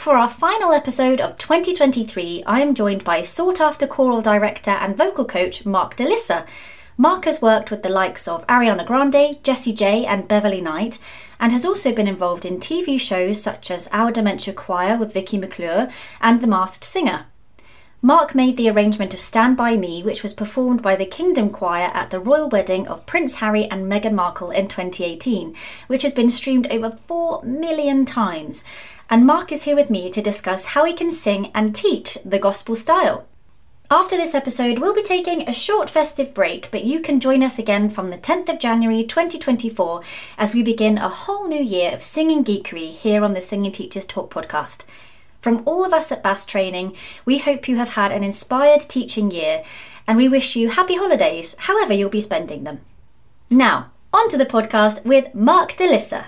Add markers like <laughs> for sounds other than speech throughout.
For our final episode of 2023, I am joined by sought after choral director and vocal coach Mark De-Lisser. Mark has worked with the likes of Ariana Grande, Jessie J, and Beverly Knight, and has also been involved in TV shows such as Our Dementia Choir with Vicky McClure and The Masked Singer. Mark made the arrangement of Stand By Me, which was performed by the Kingdom Choir at the royal wedding of Prince Harry and Meghan Markle in 2018, which has been streamed over 4 million times. And Mark is here with me to discuss how he can sing and teach the gospel style. After this episode, we'll be taking a short festive break, but you can join us again from the 10th of January 2024 as we begin a whole new year of singing geekery here on the Singing Teachers Talk podcast. From all of us at Bass Training, we hope you have had an inspired teaching year and we wish you happy holidays, however you'll be spending them. Now, on to the podcast with Mark De-Lisser.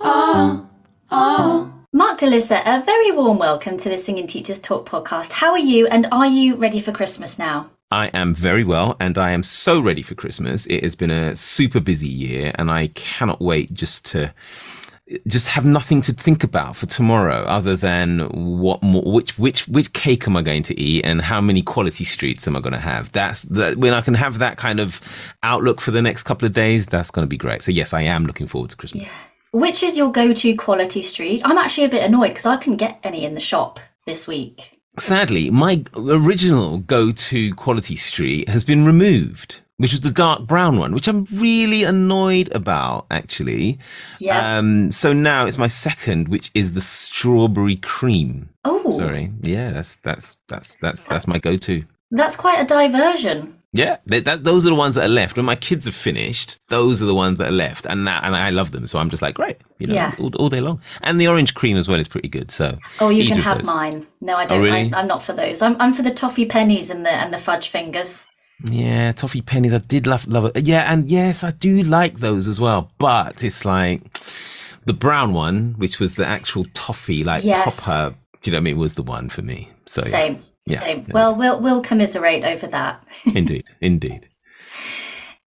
Ah, ah. Mark De-Lisser, a very warm welcome to the Singing Teachers Talk podcast. How are you and are you ready for Christmas now? I am very well and I am so ready for Christmas. It has been a super busy year and I cannot wait just to just have nothing to think about for tomorrow other than what more, which which which cake am I going to eat and how many quality streets am I going to have. That's that when I can have that kind of outlook for the next couple of days, that's going to be great. So yes, I am looking forward to Christmas. Yeah. Which is your go-to quality street? I'm actually a bit annoyed because I couldn't get any in the shop this week sadly, my original go-to quality street has been removed, which was the dark brown one, which I'm really annoyed about, actually. Yeah. Um, so now it's my second, which is the strawberry cream. Oh, sorry. Yeah, that's that's that's that's that's my go-to. That's quite a diversion. Yeah, they, that, those are the ones that are left. When my kids have finished, those are the ones that are left, and that, and I love them. So I'm just like, great, you know, yeah. all, all, day long. And the orange cream as well is pretty good. So oh, you can have those. mine. No, I oh, don't. Oh, really? I, am not for those. I'm, I'm for the toffee pennies and the and the fudge fingers. Yeah, toffee pennies. I did love love it. Yeah, and yes, I do like those as well. But it's like the brown one, which was the actual toffee, like yes. proper. Do you know what I mean? Was the one for me. So same. Yeah. Yeah, well, we'll we'll commiserate over that. <laughs> indeed, indeed.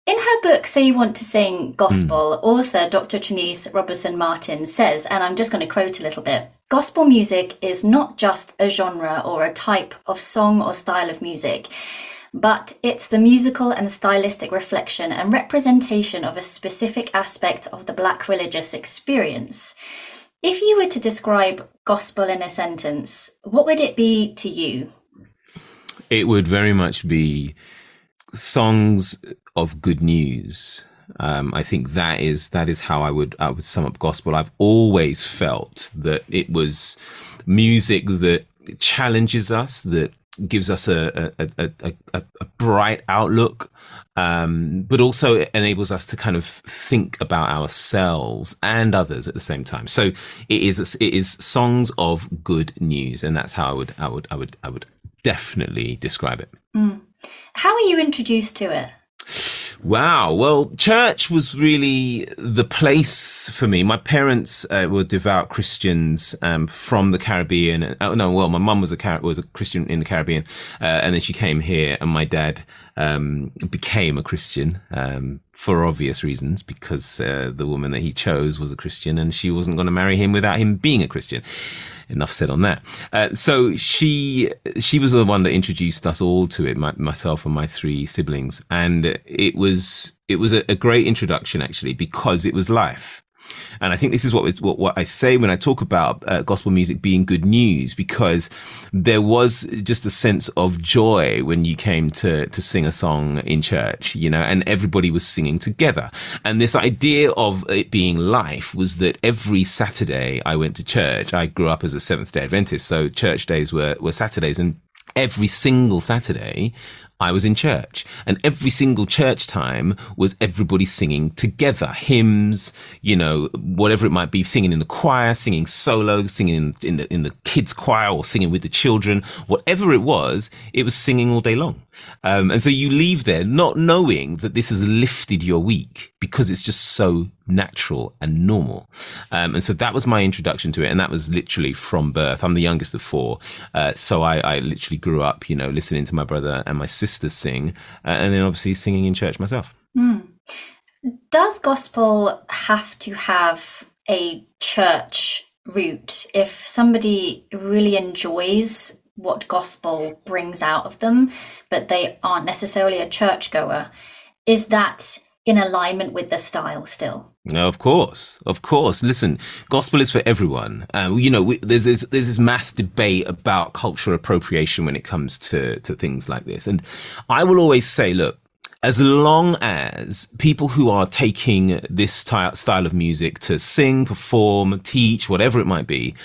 In her book, So You Want to Sing Gospel, mm. author Dr. Trineice Robinson Martin says, and I'm just going to quote a little bit Gospel music is not just a genre or a type of song or style of music, but it's the musical and stylistic reflection and representation of a specific aspect of the Black religious experience. If you were to describe gospel in a sentence, what would it be to you? It would very much be songs of good news. Um, I think that is that is how I would I would sum up gospel. I've always felt that it was music that challenges us, that gives us a a, a, a, a bright outlook, um, but also enables us to kind of think about ourselves and others at the same time. So it is it is songs of good news, and that's how I would I would I would I would definitely describe it. Mm. How were you introduced to it? Wow. Well, church was really the place for me. My parents uh, were devout Christians um, from the Caribbean. Oh no, well, my mum was a Car- was a Christian in the Caribbean, uh, and then she came here, and my dad um, became a Christian um, for obvious reasons because uh, the woman that he chose was a Christian, and she wasn't going to marry him without him being a Christian enough said on that. Uh, so she she was the one that introduced us all to it, my, myself and my three siblings, and it was it was a, a great introduction actually because it was life. And I think this is what, what, what I say when I talk about uh, gospel music being good news, because there was just a sense of joy when you came to, to sing a song in church, you know, and everybody was singing together. And this idea of it being life was that every Saturday I went to church. I grew up as a Seventh day Adventist, so church days were, were Saturdays. And every single Saturday, I was in church and every single church time was everybody singing together, hymns, you know, whatever it might be, singing in the choir, singing solo, singing in, in the, in the kids choir or singing with the children, whatever it was, it was singing all day long. Um, and so you leave there not knowing that this has lifted your week because it's just so natural and normal. Um, and so that was my introduction to it. And that was literally from birth. I'm the youngest of four. Uh, so I, I, literally grew up, you know, listening to my brother and my sister sing, uh, and then obviously singing in church myself. Mm. does gospel have to have a church root if somebody really enjoys what gospel brings out of them, but they aren't necessarily a churchgoer? Is that in alignment with the style still? No, of course, of course. Listen, gospel is for everyone. Um, you know, we, there's, there's there's this mass debate about cultural appropriation when it comes to to things like this, and I will always say, look, as long as people who are taking this style of music to sing, perform, teach, whatever it might be,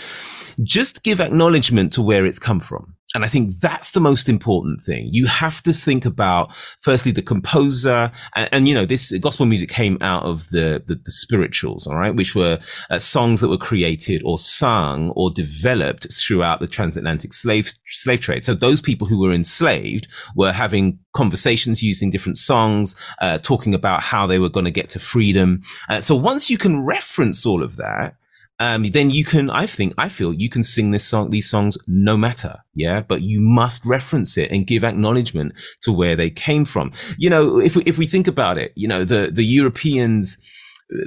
just give acknowledgement to where it's come from. And I think that's the most important thing. You have to think about, firstly, the composer. And, and you know, this gospel music came out of the, the, the spirituals, all right, which were uh, songs that were created or sung or developed throughout the transatlantic slave, slave trade. So those people who were enslaved were having conversations using different songs, uh, talking about how they were going to get to freedom. Uh, so once you can reference all of that, um, then you can, I think, I feel you can sing this song, these songs no matter. Yeah. But you must reference it and give acknowledgement to where they came from. You know, if we, if we think about it, you know, the, the Europeans,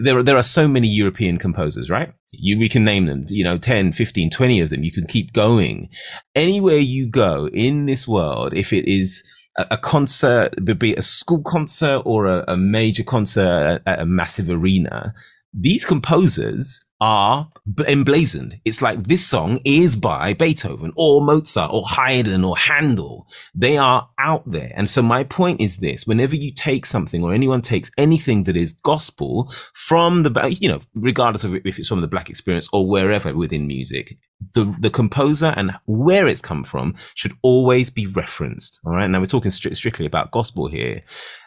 there are, there are so many European composers, right? You, we can name them, you know, 10, 15, 20 of them. You can keep going. Anywhere you go in this world, if it is, a concert, be it a school concert or a, a major concert at a massive arena, these composers are emblazoned. It's like this song is by Beethoven or Mozart or Haydn or Handel. They are out there. And so my point is this, whenever you take something or anyone takes anything that is gospel from the, you know, regardless of if it's from the black experience or wherever within music, the, the composer and where it's come from should always be referenced. All right. Now we're talking strictly about gospel here.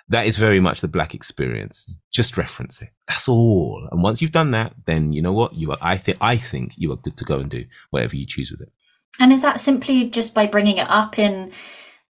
That is very much the black experience. Just reference it. That's all. And once you've done that, then you know what? You are, I think, I think you are good to go and do whatever you choose with it. And is that simply just by bringing it up in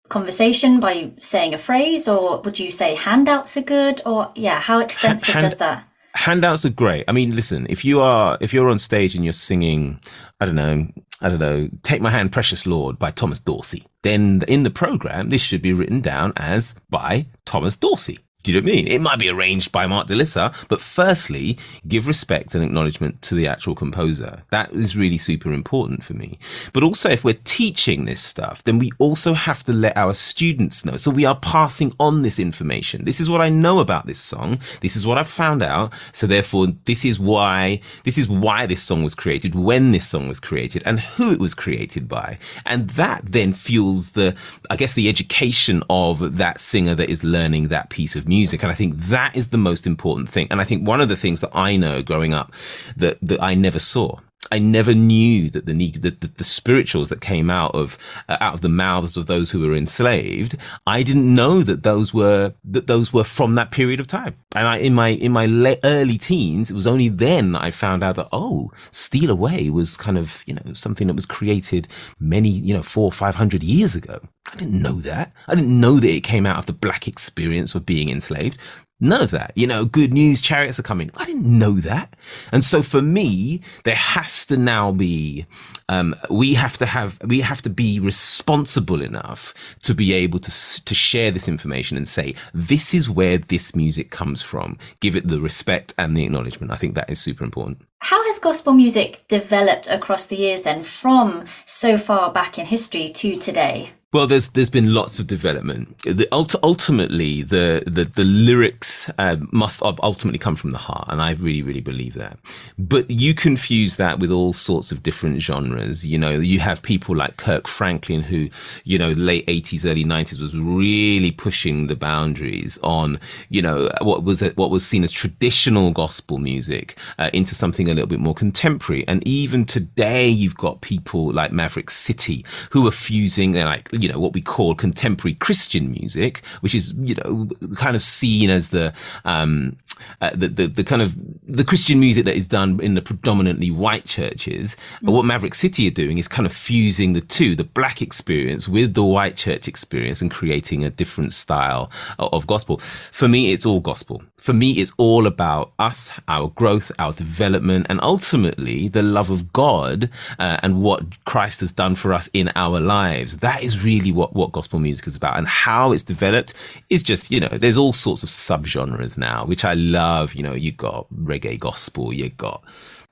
conversation by saying a phrase or would you say handouts are good or yeah, how extensive Hand, does that? Handouts are great. I mean, listen, if you are if you're on stage and you're singing, I don't know, I don't know, Take My Hand, Precious Lord by Thomas Dorsey, then in the program this should be written down as by Thomas Dorsey. Do you know what I mean? It might be arranged by Mark De-Lisser, but firstly, give respect and acknowledgement to the actual composer. That is really super important for me. But also, if we're teaching this stuff, then we also have to let our students know. So we are passing on this information. This is what I know about this song. This is what I've found out. So therefore, this is why, this is why this song was created, when this song was created, and who it was created by. And that then fuels the, I guess, the education of that singer that is learning that piece of music music. And I think that is the most important thing. And I think one of the things that I know growing up that, that I never saw I never knew that the, the, the spirituals that came out of uh, out of the mouths of those who were enslaved. I didn't know that those were that those were from that period of time. And I, in my in my early teens, it was only then that I found out that oh, "Steal Away" was kind of you know something that was created many you know four or five hundred years ago. I didn't know that. I didn't know that it came out of the black experience of being enslaved. None of that. You know, good news, chariots are coming. I didn't know that. And so for me, there has to now be, um, we have to have, we have to be responsible enough to be able to, to share this information and say, this is where this music comes from. Give it the respect and the acknowledgement. I think that is super important. How has gospel music developed across the years then from so far back in history to today? Well, there's there's been lots of development. The, ultimately, the the, the lyrics uh, must ultimately come from the heart, and I really really believe that. But you confuse that with all sorts of different genres. You know, you have people like Kirk Franklin, who you know late '80s, early '90s was really pushing the boundaries on you know what was what was seen as traditional gospel music uh, into something a little bit more contemporary. And even today, you've got people like Maverick City who are fusing like you know, what we call contemporary Christian music, which is, you know, kind of seen as the, um, uh, the, the, the, kind of the Christian music that is done in the predominantly white churches. Mm-hmm. What Maverick City are doing is kind of fusing the two, the black experience with the white church experience and creating a different style of gospel. For me, it's all gospel for me, it's all about us, our growth, our development, and ultimately the love of God uh, and what Christ has done for us in our lives. That is really what, what gospel music is about. And how it's developed is just, you know, there's all sorts of subgenres now, which I love. You know, you've got reggae gospel, you've got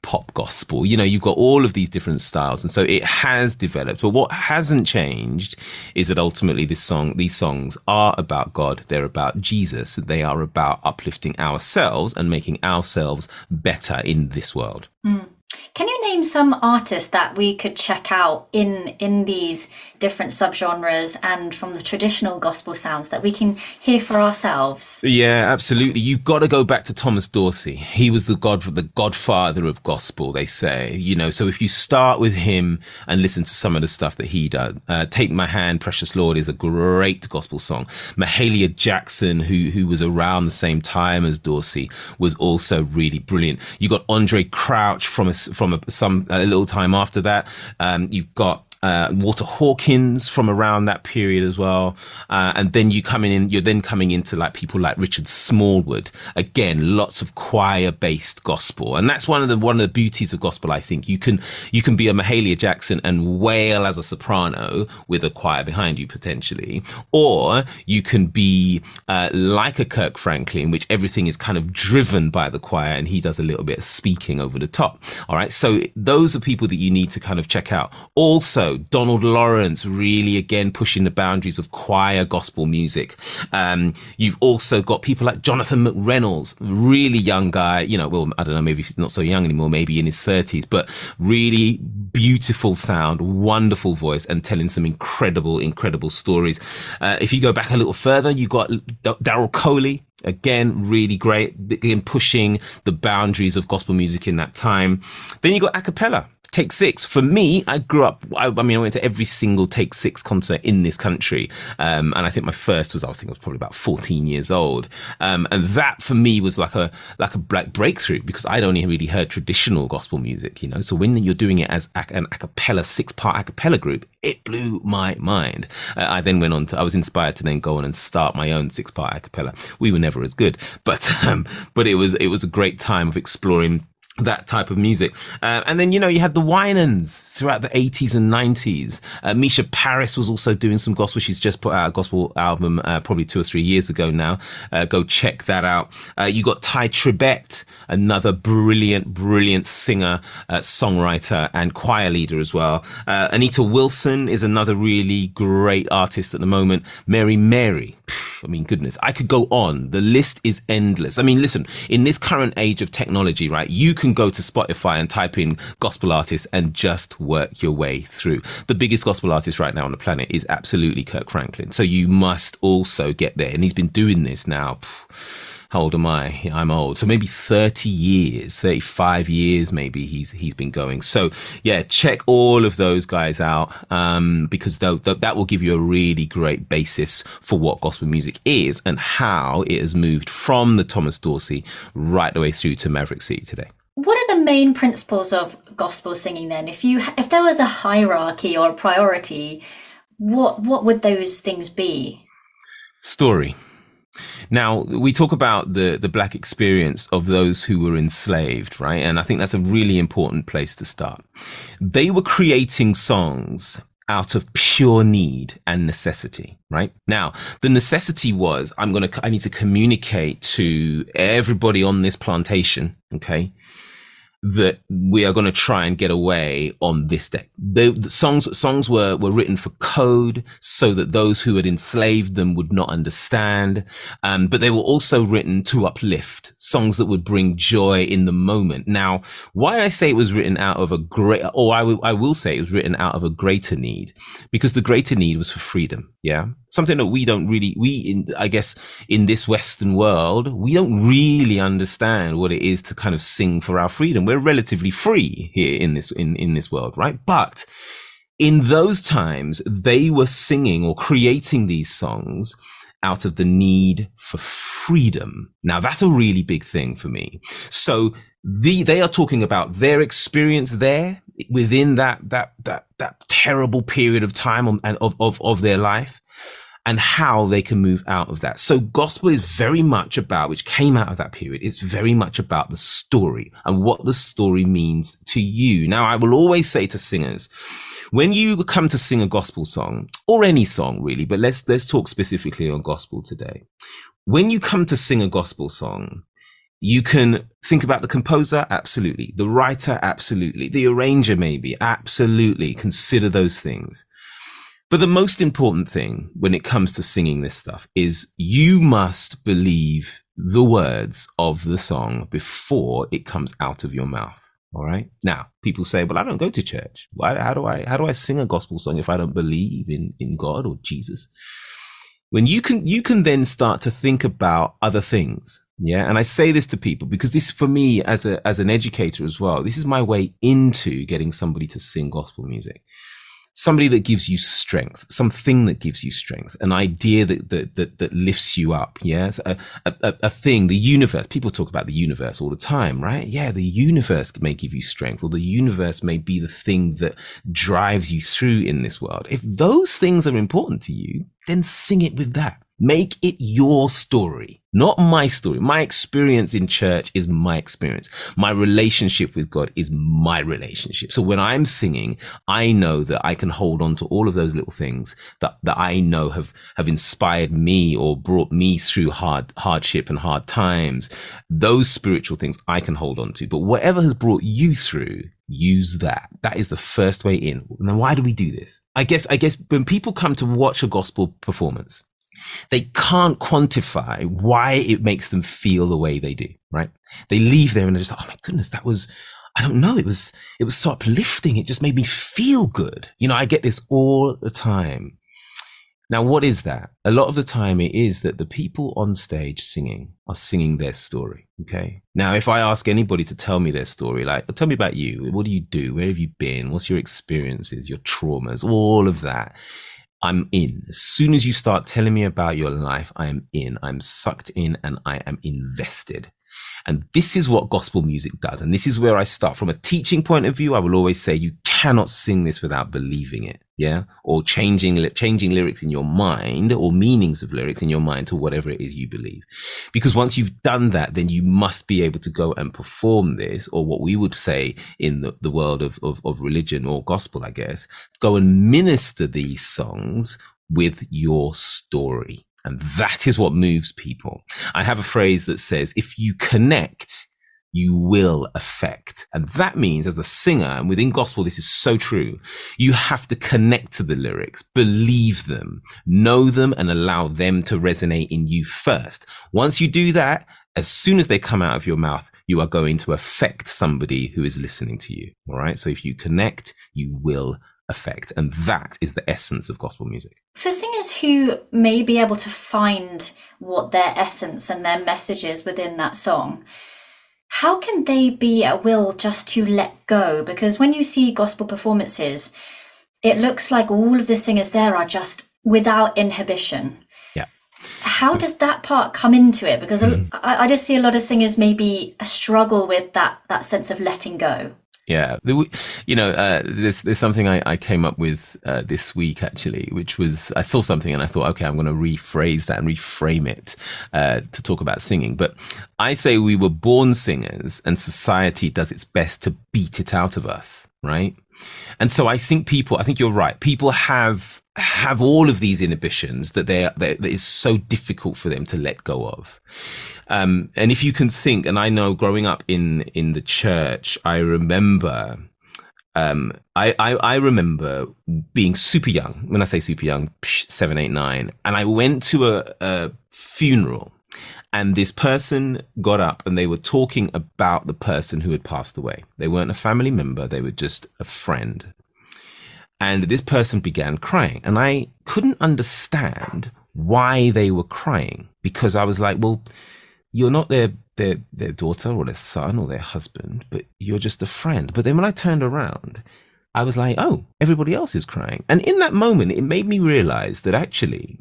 pop gospel. You know, you've got all of these different styles. And so it has developed. But what hasn't changed is that ultimately this song, these songs are about God. They're about Jesus. They are about uplifting ourselves and making ourselves better in this world. Mm. Can you name some artists that we could check out in in these different subgenres and from the traditional gospel sounds that we can hear for ourselves? Yeah, absolutely. You've got to go back to Thomas Dorsey. He was the god the godfather of gospel, they say. You know, so if you start with him and listen to some of the stuff that he did, uh, "Take My Hand, Precious Lord" is a great gospel song. Mahalia Jackson, who who was around the same time as Dorsey, was also really brilliant. You got Andre Crouch from a from a, some a little time after that. Um, you've got uh, Walter Hawkins from around that period as well. Uh, and then you coming in, you're then coming into like people like Richard Smallwood. Again, lots of choir based gospel. And that's one of the, one of the beauties of gospel. I think you can, you can be a Mahalia Jackson and wail as a soprano with a choir behind you potentially. Or you can be, uh, like a Kirk Franklin, which everything is kind of driven by the choir and he does a little bit of speaking over the top. All right. So those are people that you need to kind of check out. Also, Donald Lawrence really again pushing the boundaries of choir gospel music. Um, you've also got people like Jonathan McReynolds, really young guy, you know, well, I don't know, maybe he's not so young anymore, maybe in his 30s, but really beautiful sound, wonderful voice, and telling some incredible, incredible stories. Uh, if you go back a little further, you got Daryl Coley, again really great again pushing the boundaries of gospel music in that time then you got a cappella Take Six. For me, I grew up. I, I, mean, I went to every single Take Six concert in this country, um, and I think my first was I think I was probably about 14 years old, um, and that for me was like a like a black breakthrough because I'd only really heard traditional gospel music, you know. So when you're doing it as an a cappella six part a cappella group, it blew my mind. Uh, I then went on to I was inspired to then go on and start my own six part a cappella. We were never as good, but <laughs> um, but it was it was a great time of exploring that type of music. Uh, and then, you know, you had the Winans throughout the 80s and 90s. Uh, Mica Paris was also doing some gospel. She's just put out a gospel album uh, probably two or three years ago now. Uh, go check that out. Uh, you got Tye Tribbett, another brilliant, brilliant singer, uh, songwriter, and choir leader as well. Anita Wilson is another really great artist at the moment. Mary Mary. I mean, goodness, I could go on. The list is endless. I mean, listen, in this current age of technology, right, you can go to Spotify and type in gospel artist and just work your way through. The biggest gospel artist right now on the planet is absolutely Kirk Franklin. So you must also get there. And he's been doing this now. How old am I? I'm old. So maybe 30 years, 35 years, maybe he's, he's been going. So yeah, check all of those guys out, um, because that will give you a really great basis for what gospel music is and how it has moved from the Thomas Dorsey right the way through to Maverick City today. What are the main principles of gospel singing then? If you, if there was a hierarchy or a priority, what, what would those things be? Story now, we talk about the, the black experience of those who were enslaved, right? And I think that's a really important place to start. They were creating songs out of pure need and necessity, right? Now, the necessity was I'm going to, I need to communicate to everybody on this plantation, okay? That we are going to try and get away on this day. The, the, songs songs were were written for code, so that those who had enslaved them would not understand. Um, but they were also written to uplift songs that would bring joy in the moment. Now, why I say it was written out of a great, or I will I will say it was written out of a greater need, because the greater need was for freedom. Yeah, something that we don't really we in I guess in this Western world we don't really understand what it is to kind of sing for our freedom we're relatively free here in this in in this world, right? But in those times, they were singing or creating these songs out of the need for freedom. Now that's a really big thing for me. So the, they are talking about their experience there within that, that, that, that terrible period of time of, of, of their life and how they can move out of that. So gospel is very much about, which came out of that period. It's very much about the story and what the story means to you. Now, I will always say to singers, when you come to sing a gospel song or any song really, but let's, let's talk specifically on gospel today. When you come to sing a gospel song, you can think about the composer, absolutely. The writer, absolutely. The arranger, maybe, absolutely. Consider those things. But the most important thing when it comes to singing this stuff is you must believe the words of the song before it comes out of your mouth. All right. Now, people say, "Well, I don't go to church. Why, how do I how do I sing a gospel song if I don't believe in in God or Jesus?" When you can you can then start to think about other things. Yeah, and I say this to people because this for me as a as an educator as well. This is my way into getting somebody to sing gospel music somebody that gives you strength, something that gives you strength, an idea that that that, that lifts you up. Yes, a, a, a thing, the universe. People talk about the universe all the time, right? Yeah, the universe may give you strength, or the universe may be the thing that drives you through in this world. If those things are important to you, then sing it with that. Make it your story, not my story. My experience in church is my experience. My relationship with God is my relationship. So when I'm singing, I know that I can hold on to all of those little things that, that I know have, have inspired me or brought me through hard, hardship and hard times. Those spiritual things I can hold on to. But whatever has brought you through, use that. That is the first way in. Now, why do we do this? I guess, I guess when people come to watch a gospel performance, they can't quantify why it makes them feel the way they do, right? They leave there and they're just, oh my goodness, that was, I don't know, it was, it was so uplifting. It just made me feel good. You know, I get this all the time. Now, what is that? A lot of the time it is that the people on stage singing are singing their story. Okay. Now, if I ask anybody to tell me their story, like, tell me about you. What do you do? Where have you been? What's your experiences, your traumas, all of that? I'm in. As soon as you start telling me about your life, I am in. I'm sucked in and I am invested. And this is what gospel music does. And this is where I start from a teaching point of view. I will always say you cannot sing this without believing it. Yeah. Or changing, changing lyrics in your mind or meanings of lyrics in your mind to whatever it is you believe. Because once you've done that, then you must be able to go and perform this or what we would say in the, the world of, of, of religion or gospel, I guess, go and minister these songs with your story. And that is what moves people. I have a phrase that says, if you connect, you will affect. And that means as a singer, and within gospel, this is so true. You have to connect to the lyrics, believe them, know them, and allow them to resonate in you first. Once you do that, as soon as they come out of your mouth, you are going to affect somebody who is listening to you. All right. So if you connect, you will effect. And that is the essence of gospel music. For singers who may be able to find what their essence and their message is within that song, how can they be at will just to let go? Because when you see gospel performances, it looks like all of the singers there are just without inhibition. Yeah. How does that part come into it? Because mm-hmm. I, I just see a lot of singers maybe struggle with that that sense of letting go. Yeah, you know, uh, there's there's something I, I came up with uh, this week actually, which was I saw something and I thought, okay, I'm going to rephrase that and reframe it uh, to talk about singing. But I say we were born singers, and society does its best to beat it out of us, right? And so I think people, I think you're right. People have have all of these inhibitions that they that is so difficult for them to let go of. Um, and if you can think, and I know growing up in in the church, I remember. Um, I, I, I remember being super young. When I say super young, seven, eight, nine, and I went to a, a funeral, and this person got up and they were talking about the person who had passed away. They weren't a family member; they were just a friend. And this person began crying, and I couldn't understand why they were crying because I was like, well you're not their their their daughter or their son or their husband, but you're just a friend. But then when I turned around, I was like, oh, everybody else is crying. And in that moment, it made me realize that actually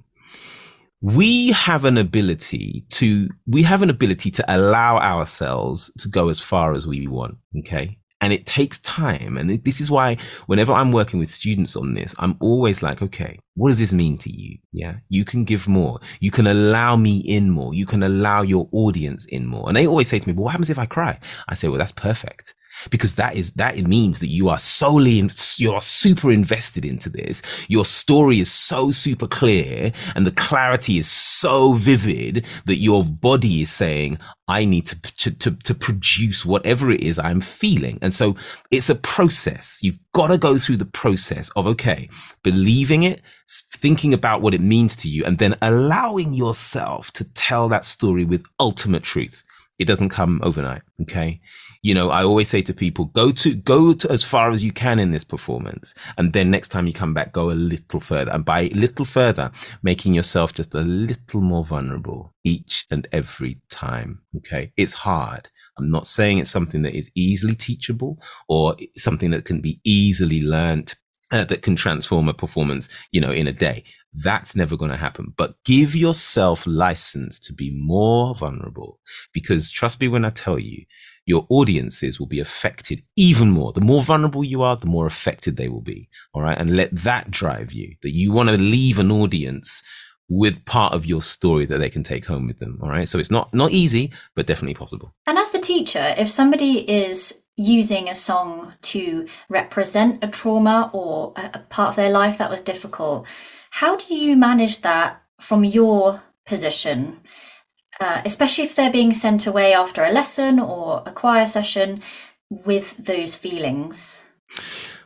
we have an ability to we have an ability to allow ourselves to go as far as we want. Okay. And it takes time. And this is why whenever I'm working with students on this, I'm always like, okay, what does this mean to you? Yeah. You can give more. You can allow me in more. You can allow your audience in more. And they always say to me, well, what happens if I cry? I say, well, that's perfect because that is that means that you are solely you are super invested into this. Your story is so super clear and the clarity is so vivid that your body is saying i need to to to, to produce whatever it is i'm feeling. And so it's a process. You've got to go through the process of okay believing it thinking about what it means to you and then allowing yourself to tell that story with ultimate truth. It doesn't come overnight okay you know, I always say to people, go to, go to as far as you can in this performance. And then next time you come back, go a little further. And by a little further, making yourself just a little more vulnerable each and every time. Okay. It's hard. I'm not saying it's something that is easily teachable or something that can be easily learned uh, that can transform a performance, you know, in a day. That's never going to happen. But give yourself license to be more vulnerable because trust me when I tell you, your audiences will be affected even more. The more vulnerable you are, the more affected they will be. All right. And let that drive you that you want to leave an audience with part of your story that they can take home with them. All right. So it's not, not easy, but definitely possible. And as the teacher, if somebody is using a song to represent a trauma or a part of their life that was difficult, how do you manage that from your position? Uh, especially if they're being sent away after a lesson or a choir session with those feelings?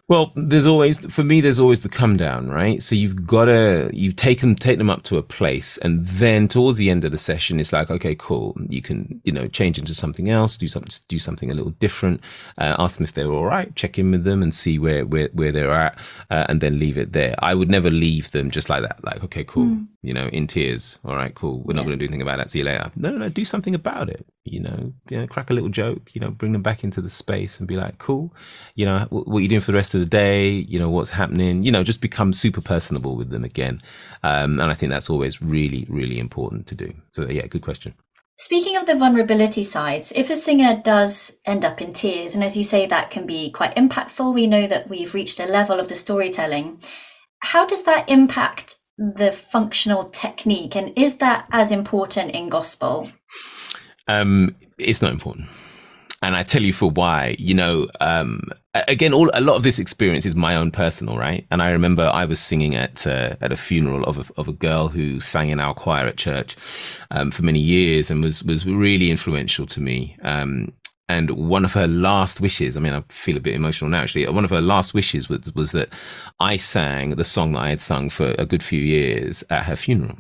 Well, there's always for me. There's always the come down, right? So you've got to you've taken take them up to a place, and then towards the end of the session, it's like, okay, cool. You can you know change into something else, do something do something a little different. Uh, ask them if they're all right, check in with them, and see where where where they're at, uh, and then leave it there. I would never leave them just like that. Like, okay, cool. Mm. You know, in tears. All right, cool. We're yeah. not going to do anything about that. See you later. No, no, no. Do something about it. You know, you know, crack a little joke. You know, bring them back into the space and be like, cool. You know, what, what are you doing for the rest of the day, you know, what's happening, you know, just become super personable with them again. Um, and I think that's always really, really important to do. So, yeah, good question. Speaking of the vulnerability sides, if a singer does end up in tears, and as you say, that can be quite impactful, we know that we've reached a level of the storytelling. How does that impact the functional technique? And is that as important in gospel? Um, it's not important and I tell you for why. You know, um, again, all a lot of this experience is my own personal, right? And I remember I was singing at uh, at a funeral of a, of a girl who sang in our choir at church um, for many years and was was really influential to me. Um, and one of her last wishes, I mean, I feel a bit emotional now actually. One of her last wishes was, was that I sang the song that I had sung for a good few years at her funeral.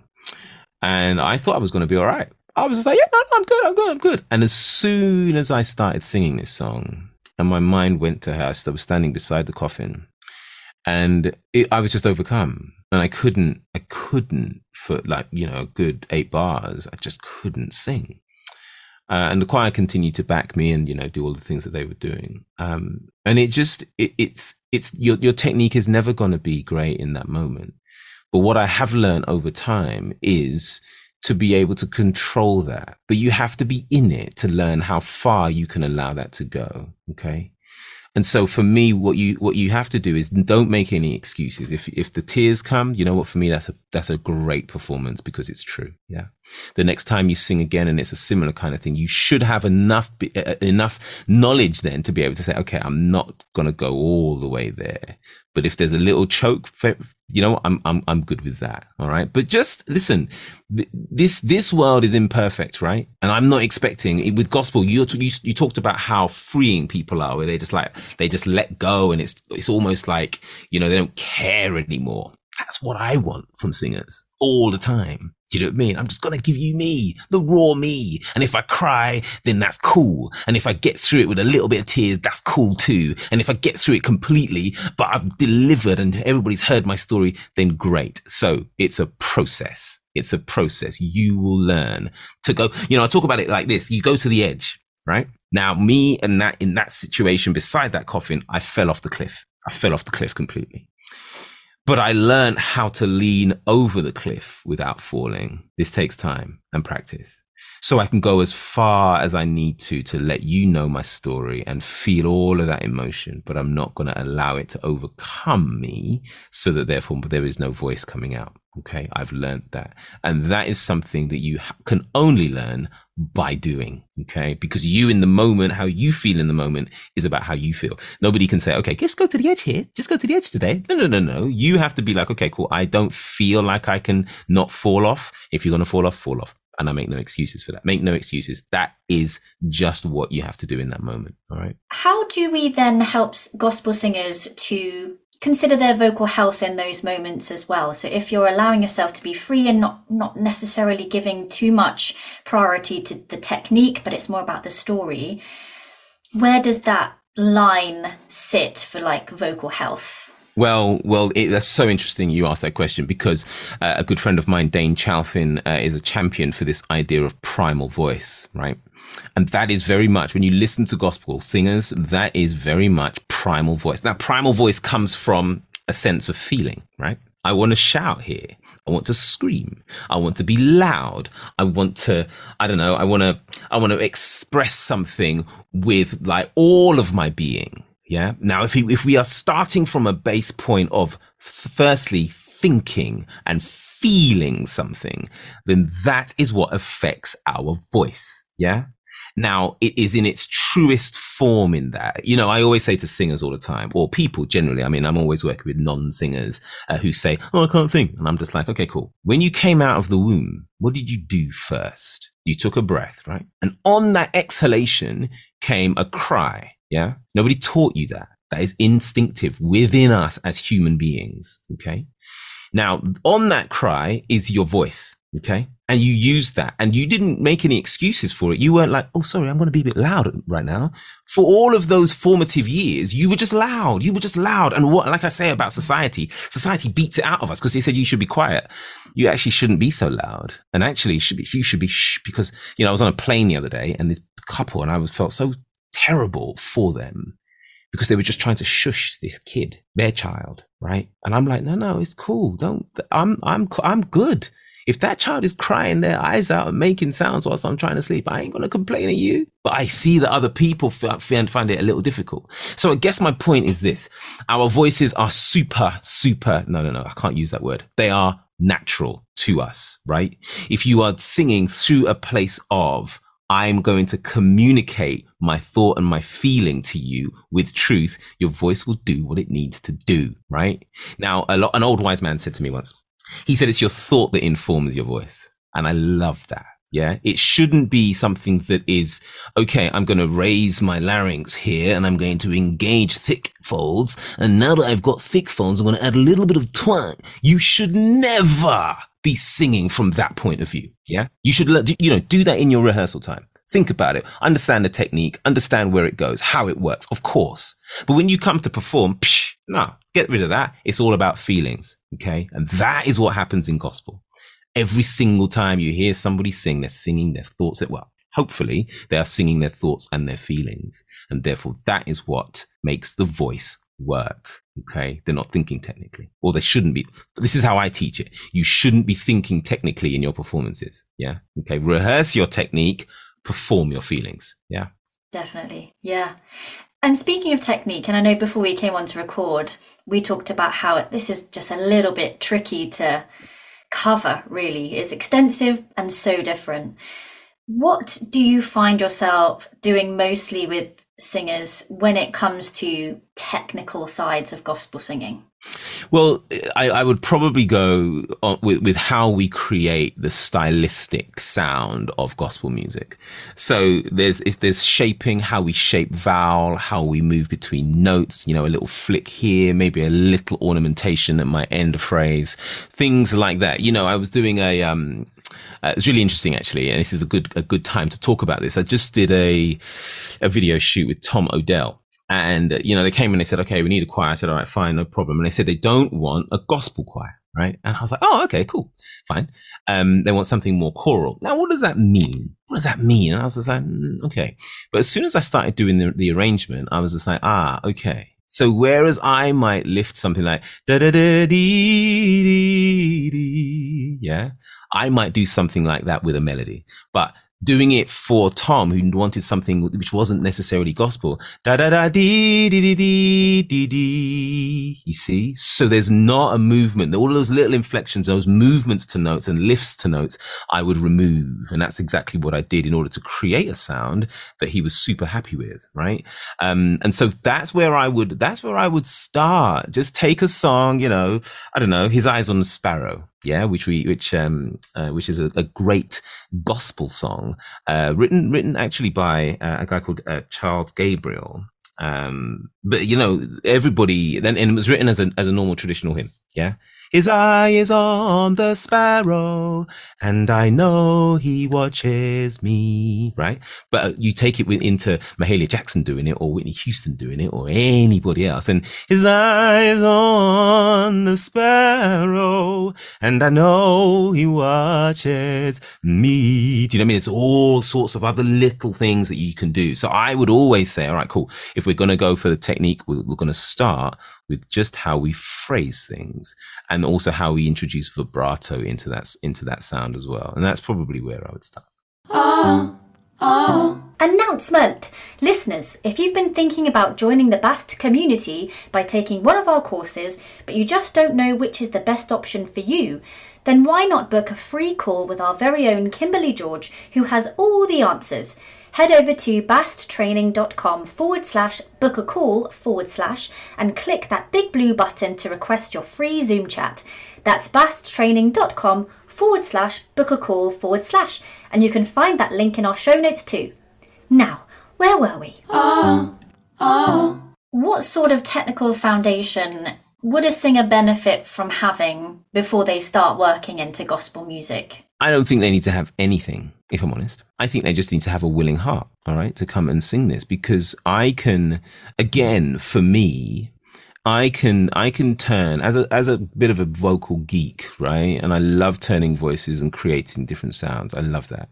And I thought I was going to be all right. I was just like, yeah, no, I'm good, I'm good, I'm good. And as soon as I started singing this song, and my mind went to her, I was standing beside the coffin, and it, I was just overcome, and I couldn't, I couldn't for like you know a good eight bars, I just couldn't sing. Uh, and the choir continued to back me and you know do all the things that they were doing. Um, and it just it, it's it's your your technique is never going to be great in that moment. But what I have learned over time is to be able to control that. But you have to be in it to learn how far you can allow that to go. Okay. And so for me, what you what you have to do is don't make any excuses. If if the tears come, you know what? For me, that's a that's a great performance because it's true. Yeah. The next time you sing again and it's a similar kind of thing, you should have enough uh, enough knowledge then to be able to say, okay, I'm not gonna go all the way there, but if there's a little choke, you know, I'm I'm I'm good with that. All right. But just listen, this this world is imperfect, right? And I'm not expecting with gospel. You you you talked about how freeing people are, where they just like they just let go, and it's it's almost like you know they don't care anymore. That's what I want from singers all the time. Do you know what I mean? I'm just to give you me, the raw me. And if I cry, then that's cool. And if I get through it with a little bit of tears, that's cool too. And if I get through it completely, but I've delivered and everybody's heard my story, then great. So it's a process. It's a process. You will learn to go, you know, I talk about it like this. You go to the edge, right? Now, me and that in that situation beside that coffin, I fell off the cliff. I fell off the cliff completely but I learned how to lean over the cliff without falling. This takes time and practice. So I can go as far as I need to to let you know my story and feel all of that emotion, but I'm not going to allow it to overcome me so that therefore there is no voice coming out. Okay. I've learned that. And that is something that you can only learn by doing. Okay. Because you in the moment, how you feel in the moment is about how you feel. Nobody can say, okay, just go to the edge here. Just go to the edge today. No, no, no, no. You have to be like, okay, cool. I don't feel like I can not fall off. If you're going to fall off, fall off and I make no excuses for that. Make no excuses. That is just what you have to do in that moment. All right. How do we then help gospel singers to consider their vocal health in those moments as well? So if you're allowing yourself to be free and not not necessarily giving too much priority to the technique, but it's more about the story, where does that line sit for like vocal health? Well, well, it, that's so interesting you asked that question because uh, a good friend of mine, Dane Chalfin, uh, is a champion for this idea of primal voice, right? And that is very much, when you listen to gospel singers, that is very much primal voice. Now, primal voice comes from a sense of feeling, right? I want to shout here. I want to scream. I want to be loud. I want to, I don't know, I want to, I want to express something with like all of my being. Yeah. Now, if we, if we are starting from a base point of firstly thinking and feeling something, then that is what affects our voice. Yeah. Now, it is in its truest form in that. You know, I always say to singers all the time, or people generally, I mean, I'm always working with non singers uh, who say, Oh, I can't sing. And I'm just like, okay, cool. When you came out of the womb, what did you do first? You took a breath, right? And on that exhalation came a cry. Yeah. Nobody taught you that. That is instinctive within us as human beings. Okay. Now, on that cry is your voice. Okay. And you use that and you didn't make any excuses for it. You weren't like, Oh, sorry, I'm going to be a bit loud right now. For all of those formative years, you were just loud. You were just loud. And what, like I say about society, society beats it out of us because they said you should be quiet. You actually shouldn't be so loud. And actually should be, you should be shh because, you know, I was on a plane the other day and this couple and I was felt so terrible for them because they were just trying to shush this kid, their child, right? And I'm like, no, no, it's cool. Don't. I'm, I'm, I'm good. If that child is crying their eyes out and making sounds whilst I'm trying to sleep, I ain't gonna complain at you. But I see that other people find find it a little difficult. So I guess my point is this: our voices are super, super. No, no, no. I can't use that word. They are natural to us, right? If you are singing through a place of I'm going to communicate my thought and my feeling to you with truth. Your voice will do what it needs to do, right? Now, a lot, an old wise man said to me once, he said, it's your thought that informs your voice. And I love that. Yeah. It shouldn't be something that is, okay, I'm going to raise my larynx here and I'm going to engage thick folds. And now that I've got thick folds, I'm going to add a little bit of twang. You should never be singing from that point of view. Yeah. You should, you know, do that in your rehearsal time. Think about it. Understand the technique. Understand where it goes, how it works, of course. But when you come to perform, psh, no, get rid of that. It's all about feelings. Okay. And that is what happens in gospel. Every single time you hear somebody sing, they're singing their thoughts. At, well, hopefully they are singing their thoughts and their feelings. And therefore that is what makes the voice work. Okay. They're not thinking technically or they shouldn't be. This is how I teach it. You shouldn't be thinking technically in your performances. Yeah. Okay. Rehearse your technique, perform your feelings. Yeah. Definitely. Yeah. And speaking of technique, and I know before we came on to record, we talked about how this is just a little bit tricky to cover, really. It's extensive and so different. What do you find yourself doing mostly with singers when it comes to technical sides of gospel singing? Well, I, I would probably go with, with how we create the stylistic sound of gospel music. So there's there's shaping how we shape vowel, how we move between notes. You know, a little flick here, maybe a little ornamentation that might end a phrase, things like that. You know, I was doing a um, uh, it's really interesting actually, and this is a good a good time to talk about this. I just did a a video shoot with Tom Odell and, you know, they came and they said, okay, we need a choir. I said, all right, fine, no problem. And they said they don't want a gospel choir, right? And I was like, oh, okay, cool, fine. Um, they want something more choral. Now, what does that mean? What does that mean? And I was just like, mm, okay. But as soon as I started doing the, the arrangement, I was just like, ah, okay. So whereas I might lift something like da da da dee dee, yeah, I might do something like that with a melody. But doing it for Tom, who wanted something which wasn't necessarily gospel. Da da da dee dee dee dee dee. You see? So there's not a movement. All those little inflections, those movements to notes and lifts to notes, I would remove. And that's exactly what I did in order to create a sound that he was super happy with, right? Um, and so that's where I would, that's where I would start. Just take a song, you know, I don't know, His Eyes on the Sparrow yeah, which we which um uh, which is a, a, great gospel song, uh, written written actually by uh, a guy called uh, Charles Gabriel. Um, but you know everybody then and it was written as a as a normal traditional hymn. Yeah, his eye is on the sparrow, and I know he watches me. Right? But uh, you take it into Mahalia Jackson doing it, or Whitney Houston doing it, or anybody else, and his eye is on the sparrow, and I know he watches me. Do you know what I mean? It's all sorts of other little things that you can do. So I would always say, all right, cool. If we're going to go for the technique, we're, we're going to start with just how we phrase things and also how we introduce vibrato into that into that sound as well. And that's probably where I would start. Oh, oh. Announcement! Listeners, if you've been thinking about joining the BAST community by taking one of our courses, but you just don't know which is the best option for you, then why not book a free call with our very own Kimberly George, who has all the answers? Head over to basttraining.com forward slash book a call forward slash and click that big blue button to request your free Zoom chat. That's basttraining.com forward slash book a call forward slash, and you can find that link in our show notes too. Now, where were we? Oh, oh. What sort of technical foundation would a singer benefit from having before they start working into gospel music? I don't think they need to have anything, if I'm honest. I think they just need to have a willing heart, all right, to come and sing this because I can, again, for me, I can I can turn as a as a bit of a vocal geek, right? And I love turning voices and creating different sounds. I love that.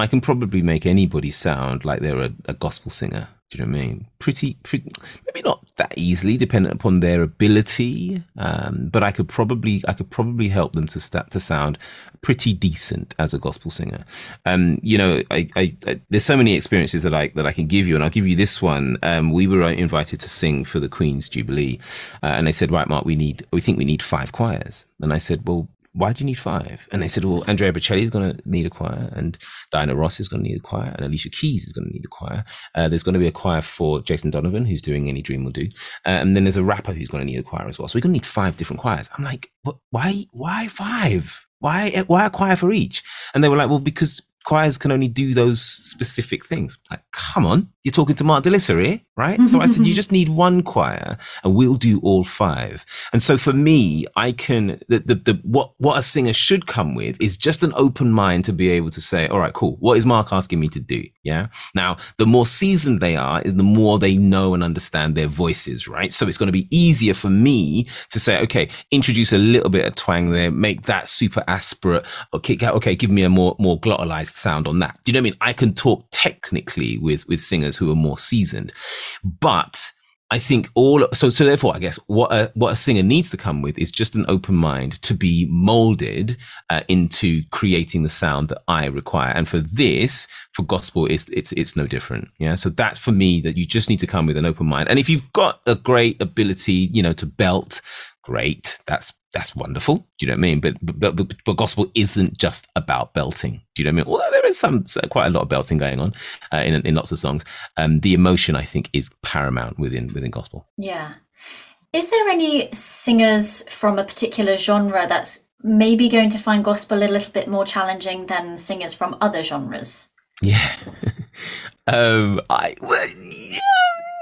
I can probably make anybody sound like they're a, a gospel singer do you know what I mean? Pretty, pretty, maybe not that easily, dependent upon their ability. Um, but I could probably, I could probably help them to start to sound pretty decent as a gospel singer. Um, you know, I, I, I, there's so many experiences that I that I can give you, and I'll give you this one. Um, we were invited to sing for the Queen's Jubilee, uh, and they said, right, Mark, we need, we think we need five choirs. And I said, well, why do you need five? And they said, well, Andrea Bocelli is going to need a choir, and Diana Ross is going to need a choir, and Alicia Keys is going to need a choir. Uh, there's going to be a choir for Jason Donovan, who's doing Any Dream Will Do, uh, and then there's a rapper who's going to need a choir as well. So we're going to need five different choirs. I'm like, what? Why? Why five? Why? Why a choir for each? And they were like, well, because choirs can only do those specific things. Like, come on, you're talking to Mark De-Lisser right? so I said, you just need one choir and we'll do all five. And so for me, I can, the, the, the, what, what a singer should come with is just an open mind to be able to say, all right, cool. What is Mark asking me to do? Yeah. Now, the more seasoned they are is the more they know and understand their voices, right? So it's going to be easier for me to say, okay, introduce a little bit of twang there, make that super aspirate. Okay. Okay. Give me a more, more glottalized sound on that. Do you know what I mean? I can talk technically with with singers who are more seasoned, but I think all so so therefore I guess what a what a singer needs to come with is just an open mind to be molded uh, into creating the sound that I require. And for this for gospel it's it's it's no different. Yeah? So that's for me that you just need to come with an open mind. And if you've got a great ability you know to belt great that's that's wonderful. Do you know what I mean? But, but, but, but gospel isn't just about belting. Do you know what I mean? Although there is some, quite a lot of belting going on uh, in, in lots of songs. Um, the emotion, I think, is paramount within, within gospel. Yeah. Is there any singers from a particular genre that's maybe going to find gospel a little bit more challenging than singers from other genres? Yeah. <laughs> um, I, well, yeah.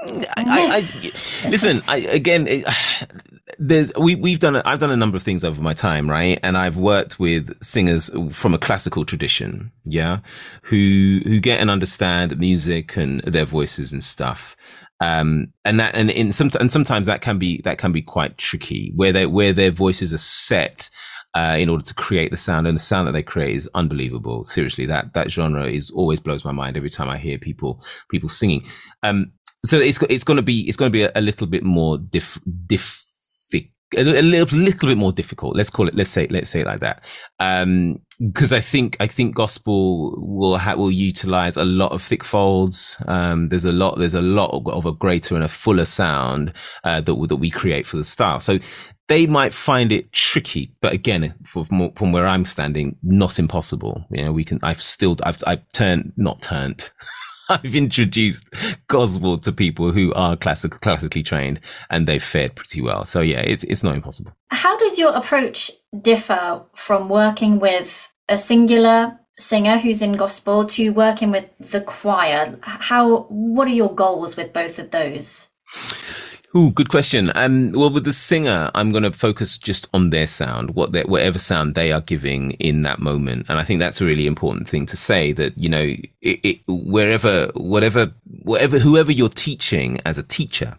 I, I, I, <laughs> listen. I again, it, there's we we've done. I've done a number of things over my time, right? And I've worked with singers from a classical tradition, yeah, who who get and understand music and their voices and stuff. Um, and that and in some and sometimes that can be that can be quite tricky, where they where their voices are set uh, in order to create the sound, and the sound that they create is unbelievable. Seriously, that that genre is always blows my mind every time I hear people people singing. Um, so it's it's going to be it's going to be a, a little bit more diff, diff a, a little, little bit more difficult. Let's call it. Let's say. Let's say it like that. Um, because I think I think gospel will ha- will utilize a lot of thick folds. Um, there's a lot there's a lot of, of a greater and a fuller sound uh, that that we create for the style. So they might find it tricky, but again, from, from where I'm standing, not impossible. You know, we can. I've still I've I've turned not turned. <laughs> <laughs> I've introduced gospel to people who are classic, classically trained and they've fared pretty well. So yeah, it's it's not impossible. How does your approach differ from working with a singular singer who's in gospel to working with the choir? How what are your goals with both of those? Ooh, good question. Um, well, with the singer, I'm going to focus just on their sound, what they, whatever sound they are giving in that moment, and I think that's a really important thing to say. That you know, it, it, wherever, whatever, whatever, whoever you're teaching as a teacher,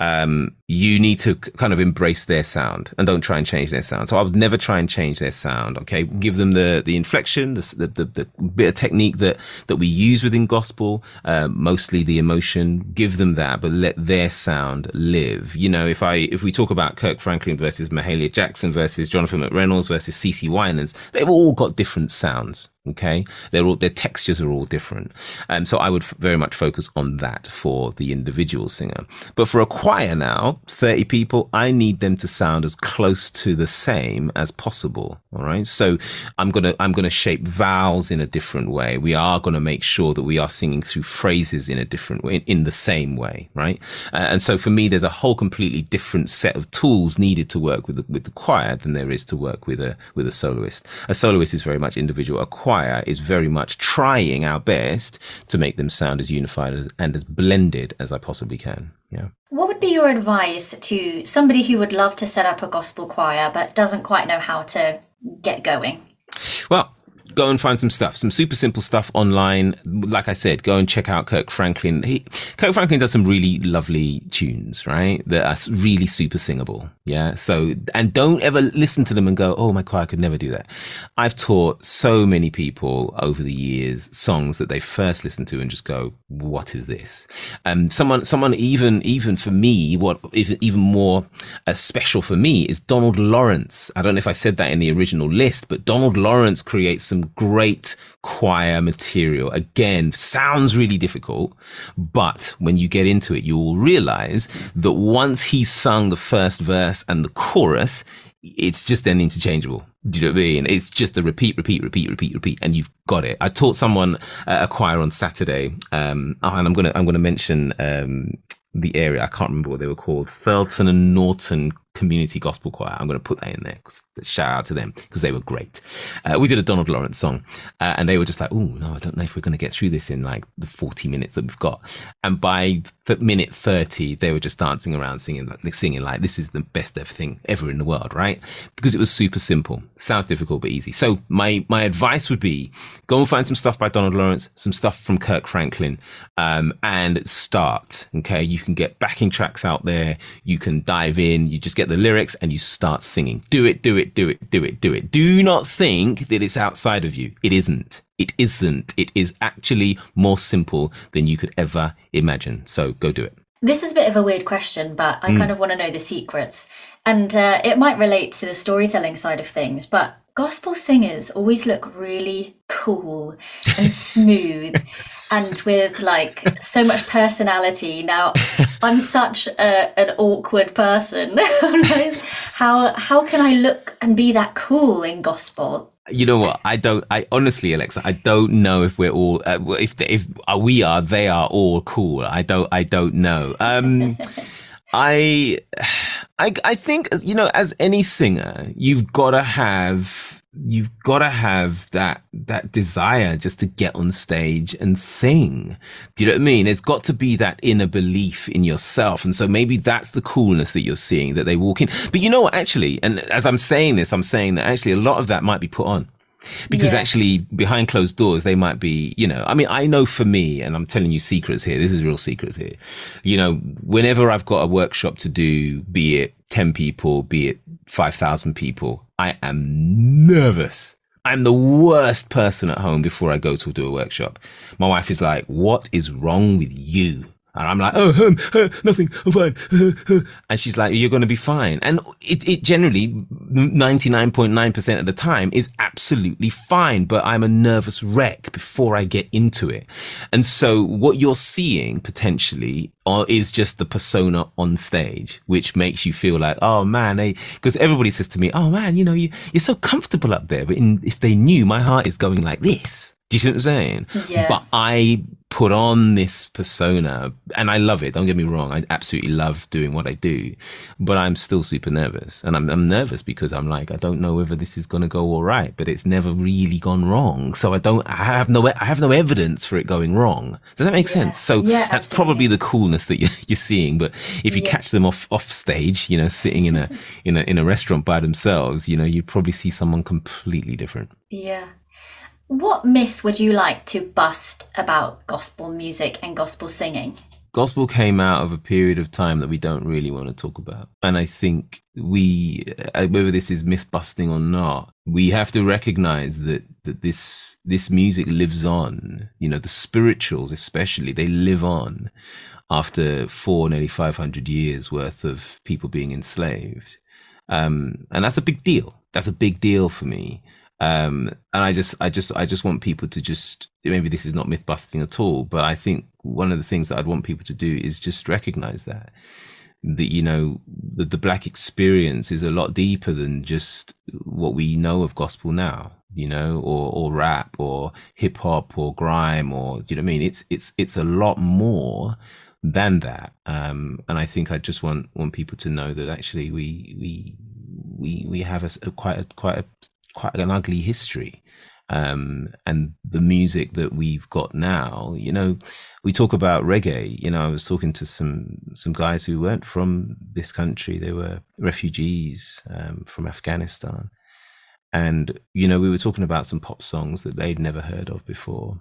um, you need to kind of embrace their sound and don't try and change their sound. So I would never try and change their sound. Okay, give them the the inflection, the the, the bit of technique that that we use within gospel, uh, mostly the emotion. Give them that, but let their sound live. You know, if I if we talk about Kirk Franklin versus Mahalia Jackson versus Jonathan McReynolds versus CeCe Winans, they've all got different sounds. Okay, they're all their textures are all different, and um, so I would f- very much focus on that for the individual singer. But for a choir now, thirty people, I need them to sound as close to the same as possible. All right, so I'm gonna I'm gonna shape vowels in a different way. We are gonna make sure that we are singing through phrases in a different way, in, in the same way, right? Uh, and so for me, there's a whole completely different set of tools needed to work with the, with the choir than there is to work with a with a soloist. A soloist is very much individual. A choir choir is very much trying our best to make them sound as unified as, and as blended as I possibly can. Yeah. What would be your advice to somebody who would love to set up a gospel choir but doesn't quite know how to get going? Well, go and find some stuff, some super simple stuff online. Like I said, go and check out Kirk Franklin. He, Kirk Franklin does some really lovely tunes, right? That are really super singable. Yeah. So, and don't ever listen to them and go, oh, my choir could never do that. I've taught so many people over the years songs that they first listen to and just go, what is this? Um, someone, someone even, even for me, what even, even more uh, special for me is Donald Lawrence. I don't know if I said that in the original list, but Donald Lawrence creates some great choir material. Again, sounds really difficult, but when you get into it, you will realize that once he's sung the first verse and the chorus, it's just then interchangeable. Do you know what I mean? It's just a repeat, repeat, repeat, repeat, repeat, and you've got it. I taught someone uh, a choir on Saturday, um, and I'm gonna I'm gonna mention um, the area. I can't remember what they were called. Felton and Norton Community Gospel Choir. I'm going to put that in there. Shout out to them because they were great. Uh, we did a Donald Lawrence song, uh, and they were just like, "Oh no, I don't know if we're going to get through this in like the 40 minutes that we've got." And by minute 30, they were just dancing around, singing, like, singing like, "This is the best ever thing ever in the world," right? Because it was super simple. Sounds difficult but easy. So my my advice would be go and find some stuff by Donald Lawrence, some stuff from Kirk Franklin, um, and start. Okay, you can get backing tracks out there. You can dive in. You just get the lyrics and you start singing. Do it, do it, do it, do it, do it. Do not think that it's outside of you. It isn't. It isn't. It is actually more simple than you could ever imagine. So go do it. This is a bit of a weird question, but I mm. kind of want to know the secrets. And uh, it might relate to the storytelling side of things, but gospel singers always look really cool and <laughs> smooth and with like so much personality. Now, I'm such a, an awkward person. <laughs> how how can I look and be that cool in gospel? You know what? I don't. I honestly, Alexa, I don't know if we're all. Uh, if if we are, they are all cool. I don't. I don't know. Um, <laughs> I, I, I think you know, as any singer, you've got to have you've got to have that that desire just to get on stage and sing. Do you know what I mean? It's got to be that inner belief in yourself, and so maybe that's the coolness that you're seeing that they walk in. But you know what? Actually, and as I'm saying this, I'm saying that actually a lot of that might be put on because yeah. actually behind closed doors they might be you know i mean i know for me and i'm telling you secrets here this is real secrets here. You know whenever i've got a workshop to do be it 10 people be it 5000 people i am nervous. I'm the worst person at home before i go to do a workshop. My wife is like what is wrong with you And I'm like, oh, um, uh, nothing, I'm fine. And she's like, you're going to be fine. And it, it generally, 99.9% of the time is absolutely fine, but I'm a nervous wreck before I get into it. And so what you're seeing potentially is just the persona on stage, which makes you feel like, oh man, because everybody says to me, oh man, you know, you, you're so comfortable up there. But in, if they knew my heart is going like this, do you see what I'm saying? Yeah. But I put on this persona and I love it. Don't get me wrong. I absolutely love doing what I do, but I'm still super nervous. And I'm, I'm nervous because I'm like, I don't know whether this is going to go all right, but it's never really gone wrong. So I don't, I have no, I have no evidence for it going wrong. Does that make yeah. sense? So yeah, that's absolutely. probably the coolness that you're, <laughs> you're seeing. But if you yeah. catch them off, off stage, you know, sitting in a, <laughs> in a, in a restaurant by themselves, you know, you'd probably see someone completely different. Yeah. What myth would you like to bust about gospel music and gospel singing? Gospel came out of a period of time that we don't really want to talk about. And I think we, uh, whether this is myth busting or not, we have to recognize that, that this, this music lives on. You know, the spirituals, especially, they live on after four, nearly 500 years worth of people being enslaved. Um, and that's a big deal. That's a big deal for me. Um, and I just, I just, I just want people to just, maybe this is not myth busting at all, but I think one of the things that I'd want people to do is just recognize that, that, you know, the, the black experience is a lot deeper than just what we know of gospel now, you know, or, or rap or hip hop or grime or, you know what I mean? It's, it's, it's a lot more than that. Um, and I think I just want, want people to know that actually we, we, we, we have a, a quite a, quite a quite an ugly history. Um, and the music that we've got now, you know, we talk about reggae. You know, I was talking to some some guys who weren't from this country; they were refugees um, from Afghanistan, and you know, we were talking about some pop songs that they'd never heard of before.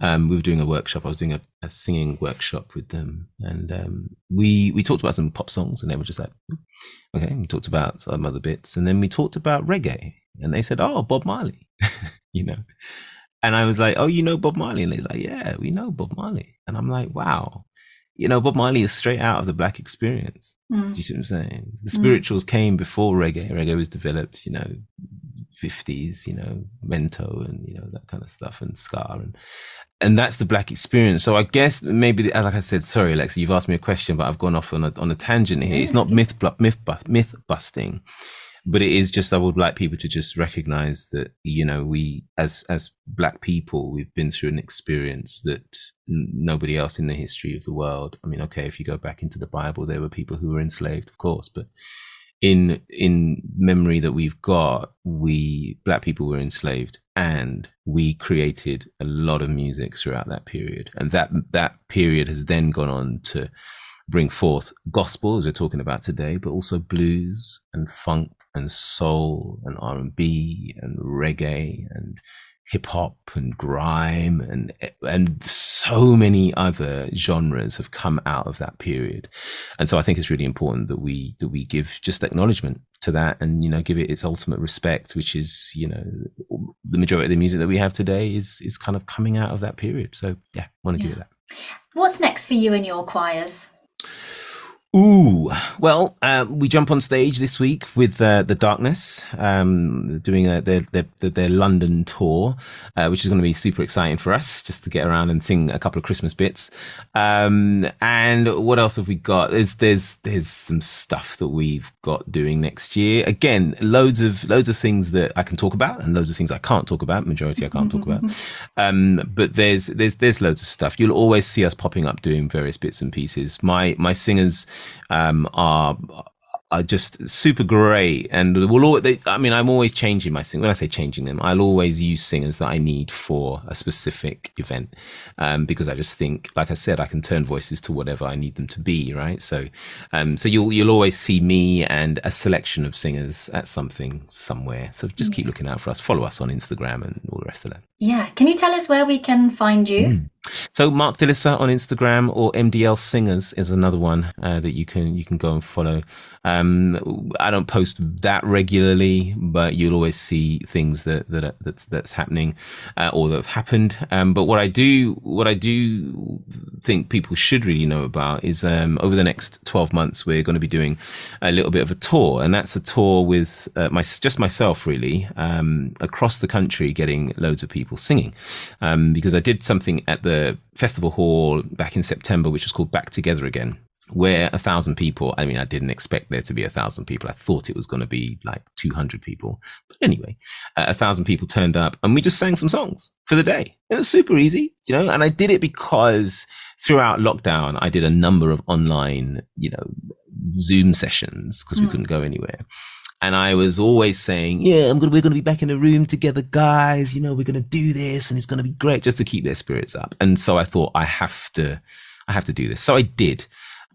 Um, we were doing a workshop. I was doing a, a singing workshop with them, and um, we we talked about some pop songs, and they were just like, okay. We talked about some other bits, and then we talked about reggae, and they said, "Oh, Bob Marley," <laughs> you know. And I was like, "Oh, you know Bob Marley?" And they're like, "Yeah, we know Bob Marley." And I'm like, "Wow." You know, Bob Marley is straight out of the black experience. Mm. Do you see what I'm saying? The mm. spirituals mm. came before reggae. Reggae was developed, you know, 50s, you know, Mento and, you know, that kind of stuff and Ska. And, and that's the black experience. So I guess maybe, uh, like I said, sorry, Alexa, you've asked me a question, but I've gone off on a, on a tangent here. It's not myth, myth, myth busting but it is just I would like people to just recognize that you know we as as black people we've been through an experience that n- nobody else in the history of the world. I mean, okay, if you go back into the Bible, there were people who were enslaved, of course, but in in memory that we've got, we black people were enslaved and we created a lot of music throughout that period, and that that period has then gone on to bring forth gospel as we're talking about today, but also blues and funk and soul and R&B and reggae and hip hop and grime and and so many other genres have come out of that period. And so I think it's really important that we that we give just acknowledgement to that and you know give it its ultimate respect which is you know the majority of the music that we have today is is kind of coming out of that period. So yeah, want to yeah. give it that. What's next for you and your choirs? Ooh, well, uh, we jump on stage this week with uh, the Darkness, um, doing a, their, their, their London tour, uh, which is going to be super exciting for us, just to get around and sing a couple of Christmas bits. Um, and what else have we got? There's there's there's some stuff that we've got doing next year. Again, loads of loads of things that I can talk about, and loads of things I can't talk about. Majority I can't talk about. <laughs> Um, but there's there's there's loads of stuff. You'll always see us popping up doing various bits and pieces. My my singers um, are are just super great and will always, they, I mean, I'm always changing my sing. When I say changing them, I'll always use singers that I need for a specific event. Um, because I just think, like I said, I can turn voices to whatever I need them to be. Right. So, um, so you'll, you'll always see me and a selection of singers at something somewhere. So just keep looking out for us. Follow us on Instagram and all the rest of that. Yeah. Can you tell us where we can find you? Mm. So Mark De-Lisser on Instagram or MDL Singers is another one uh, that you can you can go and follow. Um, I don't post that regularly, but you'll always see things that that that's that's happening uh, or that have happened. Um, but what I do what I do think people should really know about is um, over the next twelve months we're going to be doing a little bit of a tour, and that's a tour with uh, my just myself really um, across the country, getting loads of people singing um, because I did something at the festival hall back in September, which was called Back Together Again where a thousand people i mean i didn't expect there to be a thousand people i thought it was going to be like 200 people but anyway uh, a thousand people turned up and we just sang some songs for the day it was super easy you know and i did it because throughout lockdown i did a number of online you know zoom sessions because mm. we hmm. couldn't go anywhere and I was always saying, yeah, I'm gonna, we're going to be back in a room together, guys. You know, we're going to do this and it's going to be great just to keep their spirits up. And so I thought I have to, I have to do this. So I did.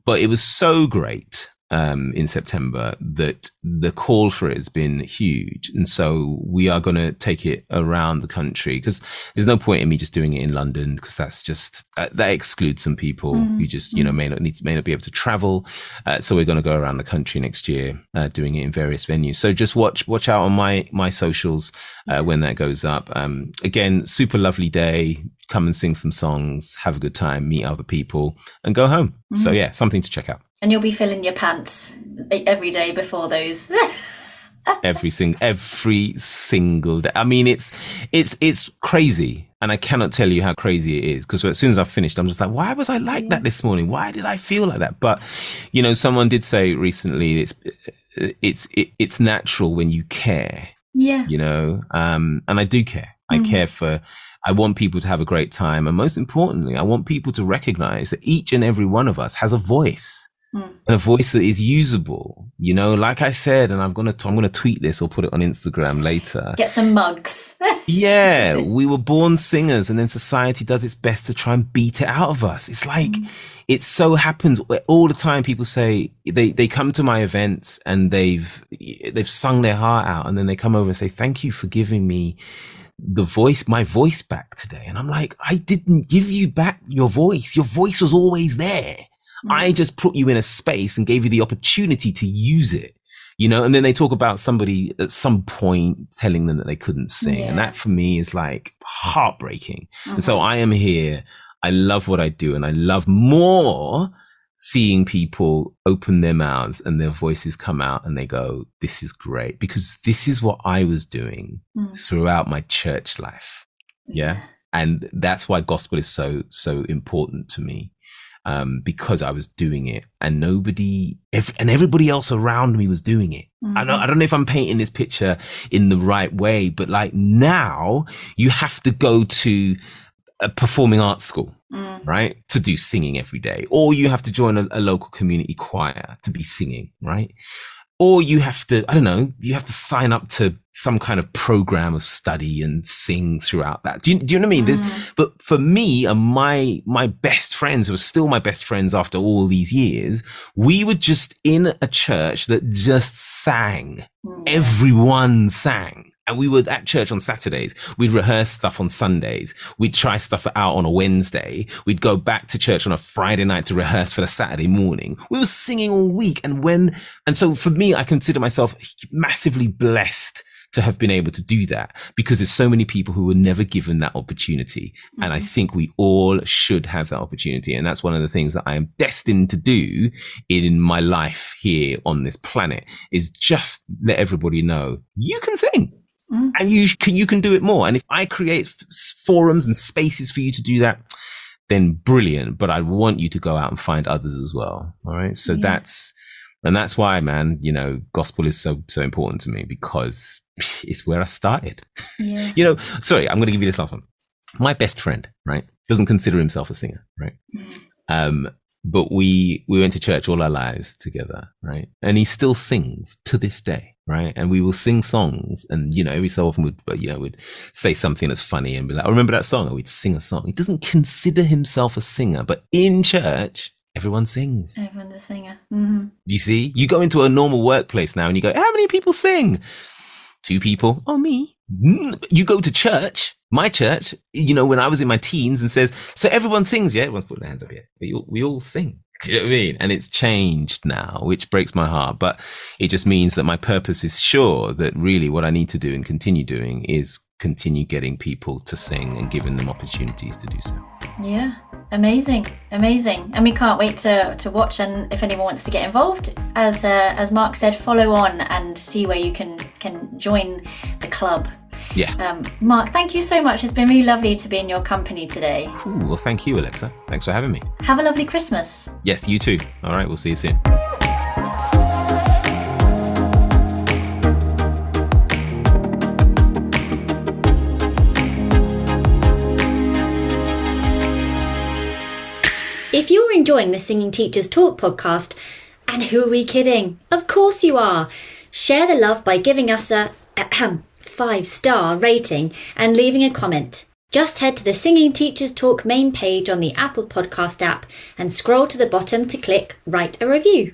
But it was so great um, in September that the call for it has been huge. And so we are going to take it around the country because there's no point in me just doing it in London because that's just, uh, that excludes some people mm. who just, you know, may not need to, may not be able to travel. Uh, so we're going to go around the country next year, uh, doing it in various venues. So just watch, watch out on my, my socials, uh, when that goes up. Um, again, super lovely day. Come and sing some songs, have a good time, meet other people and go home. Mm. So yeah, something to check out. And you'll be filling your pants every day before those. <laughs> every single every single day. I mean, it's it's it's crazy, and I cannot tell you how crazy it is. Because as soon as I finished, I'm just like, why was I like that this morning? Why did I feel like that? But you know, someone did say recently, it's it's it, it's natural when you care. Yeah. You know, um, and I do care. I mm. care for. I want people to have a great time, and most importantly, I want people to recognize that each and every one of us has a voice mm. a voice that is usable. You know, like I said, and I'm gonna t- I'm gonna tweet this or put it on Instagram later. Get some mugs. <laughs> yeah, we were born singers, and then society does its best to try and beat it out of us. It's like. Mm. It so happens all the time. People say they, they come to my events and they've they've sung their heart out, and then they come over and say, "Thank you for giving me the voice, my voice back today. And I'm like, I didn't give you back your voice. Your voice was always there. I mm. just put you in a space and gave you the opportunity to use it. You know, and then they talk about somebody at some point telling them that they couldn't sing. Yeah. And that for me is like heartbreaking. Mm-hmm. And so mm-hmm. I am here. I love what I do and I love more seeing people open their mouths and their voices come out and they go, this is great because this is what I was doing mm. throughout my church life. Yeah? yeah. And that's why gospel is so, so important to me um, because I was doing it and nobody, if, and everybody else around me was doing it. Mm-hmm. I don't, I don't know if I'm painting this picture in the right way, but like now you have to go to a performing arts school, mm. right? To do singing every day, or you have to join a, a local community choir to be singing, right? or you have to i don't know you have to sign up to some kind of program of study and sing throughout that do you, do you know what i mean mm. but for me and my my best friends who are still my best friends after all these years we were just in a church that just sang mm. everyone sang and we were at church on Saturdays. We'd rehearse stuff on Sundays. We'd try stuff out on a Wednesday. We'd go back to church on a Friday night to rehearse for the Saturday morning. We were singing all week. And when, and so for me, I consider myself massively blessed to have been able to do that because there's so many people who were never given that opportunity. Mm-hmm. And I mm-hmm. think we all should have that opportunity. And that's one of the things that I am destined to do in my life here on this planet is just let everybody know you can sing Mm. And you can, you can do it more. And if I create forums and spaces for you to do that, then brilliant. But I want you to go out and find others as well. All right. So yeah. that's, and that's why, man, you know, gospel is so, so important to me because <laughs> it's where I started. Yeah. <laughs> you know, sorry, I'm going to give you this last one. My best friend, right, doesn't consider himself a singer, right? Mm. Um, but we we went to church all our lives together, right? And he still sings to this day, right? And we will sing songs, and you know, every so often we'd you know would say something that's funny and be like, "I remember that song," and we'd sing a song. He doesn't consider himself a singer, but in church, everyone sings. Everyone's a singer. Mm-hmm. You see, you go into a normal workplace now, and you go, "How many people sing?" Two people. Oh, me. Mm, you go to church my church, you know, when I was in my teens and says, so everyone sings, yeah? Everyone's putting their hands up here. We all, we all sing. <laughs> Do you know what I mean? And it's changed now, which breaks my heart. But it just means that my purpose is sure that really what I need to do and continue doing is continue getting people to sing and giving them opportunities to do so. Yeah, amazing, amazing, and we can't wait to, to watch. And if anyone wants to get involved, as uh, as Mark said, follow on and see where you can can join the club. Yeah. Um, Mark, thank you so much. It's been really lovely to be in your company today. Ooh, well, thank you, Alexa. Thanks for having me. Have a lovely Christmas. Yes, you too. All right, we'll see you soon. If you're enjoying the Singing Teachers Talk podcast, and who are we kidding? Of course you are. Share the love by giving us a <clears throat> five star rating and leaving a comment. Just head to the Singing Teachers Talk main page on the Apple Podcast app and scroll to the bottom to click Write a Review.